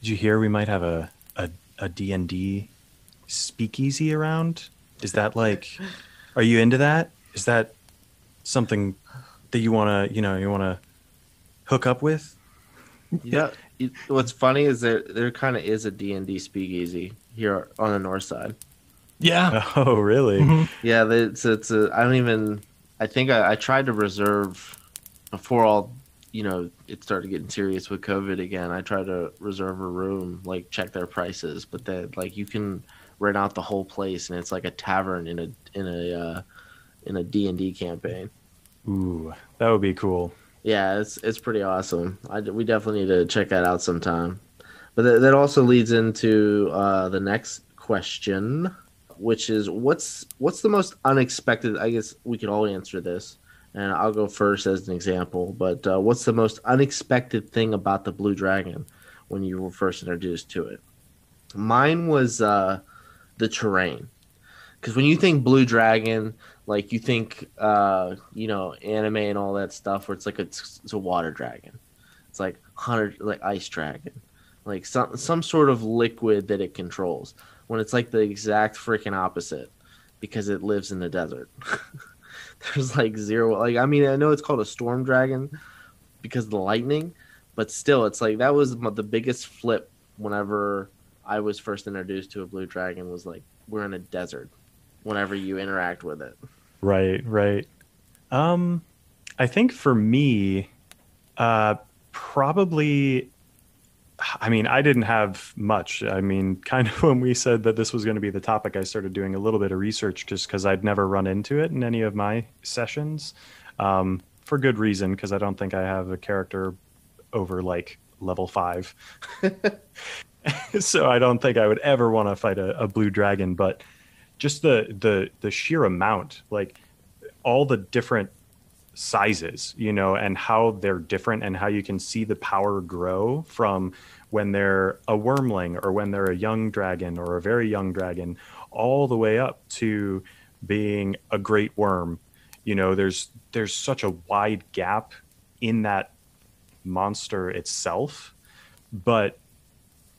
did you hear we might have a a, a d&d speakeasy around is that like are you into that is that something that you want to you know you want to hook up with Yeah. it- What's funny is there there kind of is a D and D speakeasy here on the north side. Yeah. <laughs> oh really Mhm. Yeah, it's it's a, I don't even. I think I, I tried to reserve before all you know it started getting serious with COVID again. I tried to reserve a room, like check their prices, but then like you can rent out the whole place, and it's like a tavern in a in a uh, in a D and D campaign. ooh that would be cool Yeah, it's it's pretty awesome. I, we definitely need to check that out sometime. But that, that also leads into uh, the next question, which is what's what's the most unexpected? I guess we could all answer this, and I'll go first as an example. But uh, what's the most unexpected thing about the Blue Dragon when you were first introduced to it? Mine was uh, the terrain, because when you think Blue Dragon, like you think uh you know anime and all that stuff where it's like a, it's a water dragon it's like hundred like ice dragon like some some sort of liquid that it controls when it's like the exact freaking opposite because it lives in the desert <laughs> there's like zero like i mean i know it's called a storm dragon because of the lightning but still it's like that was the biggest flip whenever i was first introduced to a blue dragon was like we're in a desert whenever you interact with it Right, right. Um, I think for me, uh, probably. I mean, I didn't have much. I mean, <laughs> kind of when we said that this was going to be the topic, I started doing a little bit of research just because I'd never run into it in any of my sessions, um, for good reason. Because I don't think I have a character over like level five, <laughs> so I don't think I would ever want to fight a, a blue dragon. But just the the the sheer amount like all the different sizes you know and how they're different and how you can see the power grow from when they're a wyrmling or when they're a young dragon or a very young dragon all the way up to being a great wyrm. You know, there's there's such a wide gap in that monster itself, but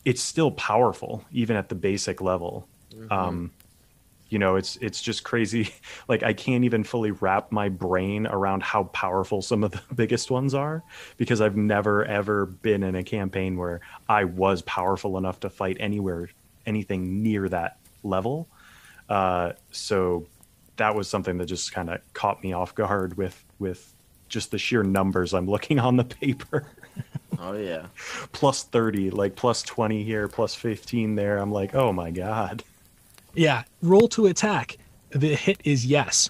it's still powerful even at the basic level. Um, you know, it's it's just crazy. <laughs> Like I can't even fully wrap my brain around how powerful some of the <laughs> biggest ones are because I've never ever been in a campaign where I was powerful enough to fight anywhere anything near that level. Uh, so that was something that just kind of caught me off guard with with just the sheer numbers I'm looking on the paper. <laughs> Oh yeah. plus 30, like plus 20 here, plus 15 there. I'm like, "Oh my god." Yeah, roll to attack. The hit is yes.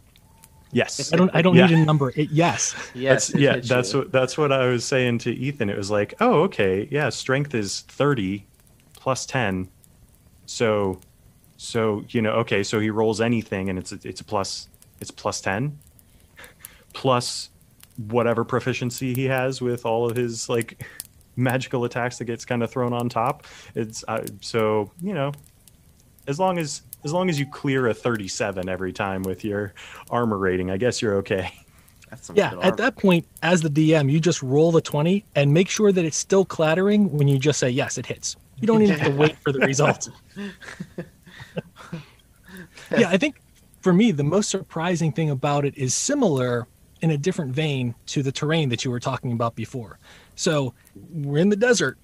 Yes. I don't. I don't Yeah. need a number. It yes. <laughs> Yes. that's it yeah that's you. what that's what i was saying to ethan it was like oh okay yeah strength is 30 plus 10 so so you know okay so he rolls anything and it's a, it's a plus it's plus 10 <laughs> plus whatever proficiency he has with all of his like <laughs> magical attacks that gets kind of thrown on top it's uh, so you know as long as as long as you clear a 37 every time with your armor rating i guess you're okay That's some Yeah. At that point, as the DM, you just roll the twenty and make sure that it's still clattering when you just say yes, it hits. You don't even have to wait for the result. <laughs> yeah, I think for me, the most surprising thing about it is similar in a different vein to the terrain that you were talking about before. So we're in the desert,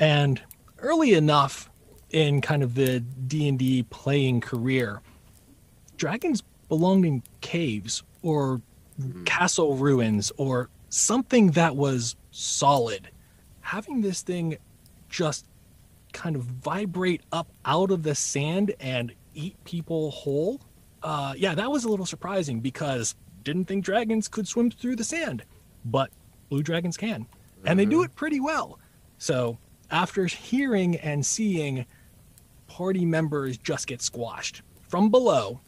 and early enough in kind of the D and D playing career, dragons belonged in caves or castle ruins or something that was solid. Having this thing just kind of vibrate up out of the sand and eat people whole. Uh, yeah, that was a little surprising because didn't think dragons could swim through the sand, but blue dragons can, and they do it pretty well. So after hearing and seeing party members just get squashed from below,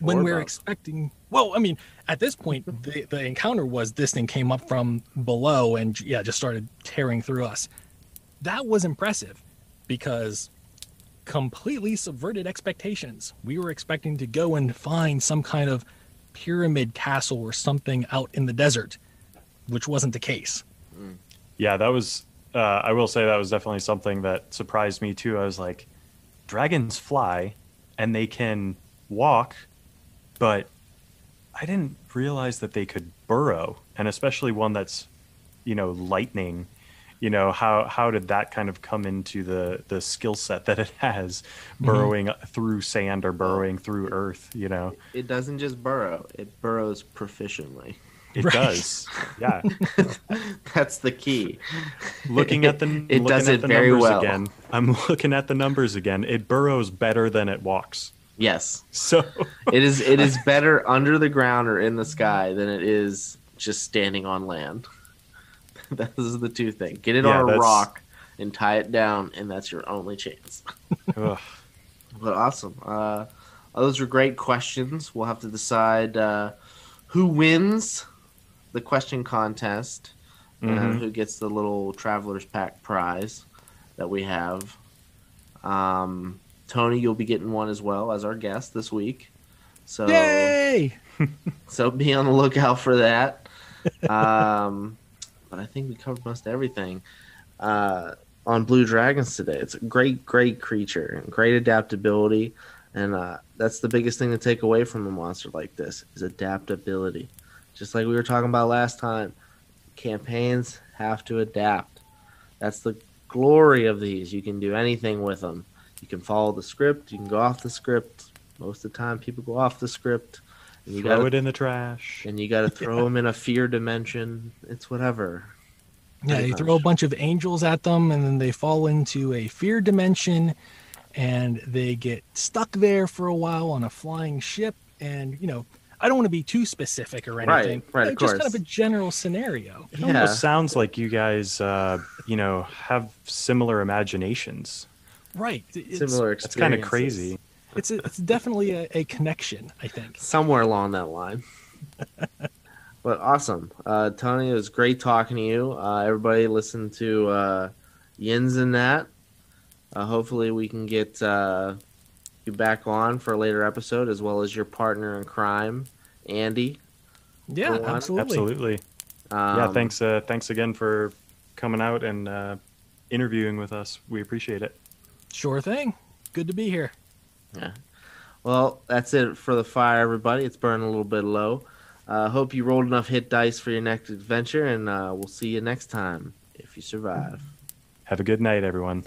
when Or we're above. expecting, well, I mean, at this point, the, the encounter was this thing came up from below and yeah, just started tearing through us. That was impressive because completely subverted expectations. We were expecting to go and find some kind of pyramid castle or something out in the desert, which wasn't the case. Yeah, that was. Uh, I will say that was definitely something that surprised me too. I was like, dragons fly, and they can walk, but I didn't realize that they could burrow, and especially one that's, you know, lightning. You know how how did that kind of come into the the skill set that it has, mm-hmm. burrowing through sand or burrowing through earth? You know, It doesn't just burrow; it burrows proficiently. It Right. does. Yeah, <laughs> That's the key. looking at the It does it the very numbers well. again. I'm looking at the numbers again. It burrows better than it walks. Yes, So <laughs> it is. It is <laughs> better under the ground or in the sky than it is just standing on land. Those are the two things. Get it Yeah, on a that's- rock and tie it down, and that's your only chance. But awesome. Uh, those are great questions. We'll have to decide uh, who wins the question contest and Mhm. who gets the little Traveler's Pack prize that we have. Um, Tony, you'll be getting one as well as our guest this week. So, Yay! <laughs> so be on the lookout for that. Um, <laughs> but I think we covered most everything uh, on Blue Dragons today. It's a great, great creature and great adaptability, and uh, that's the biggest thing to take away from a monster like this is adaptability. Just like we were talking about last time, campaigns have to adapt. That's the glory of these. You can do anything with them. You can follow the script. You can go off the script. Most of the time, people go off the script. And you throw gotta it in the trash. and you got to <laughs> throw them in a fear dimension. It's whatever. Yeah, Pretty you throw a bunch of angels at them, and then they fall into a fear dimension, and they get stuck there for a while on a flying ship. And you know, I don't want to be too specific or anything. right, but of just kind of a general scenario. It Yeah. almost sounds like you guys, uh, you know, have similar imaginations. Right. It's, Similar That's kind of crazy. It's a, it's definitely a, a connection. I think. Somewhere along that line. <laughs> but awesome. Uh, Tony, it was great talking to you. Uh, everybody listen to uh, Yins and that. Uh, hopefully, we can get uh, you back on for a later episode, as well as your partner in crime, Andy. Yeah, absolutely. Absolutely. Um, yeah, thanks. Uh, thanks again for coming out and uh, interviewing with us. We appreciate it. Sure thing. Good to be here. Yeah. Well, that's it for the fire, everybody. It's burning a little bit low. Uh, hope you rolled enough hit dice for your next adventure, and uh, we'll see you next time if you survive. Have a good night, everyone.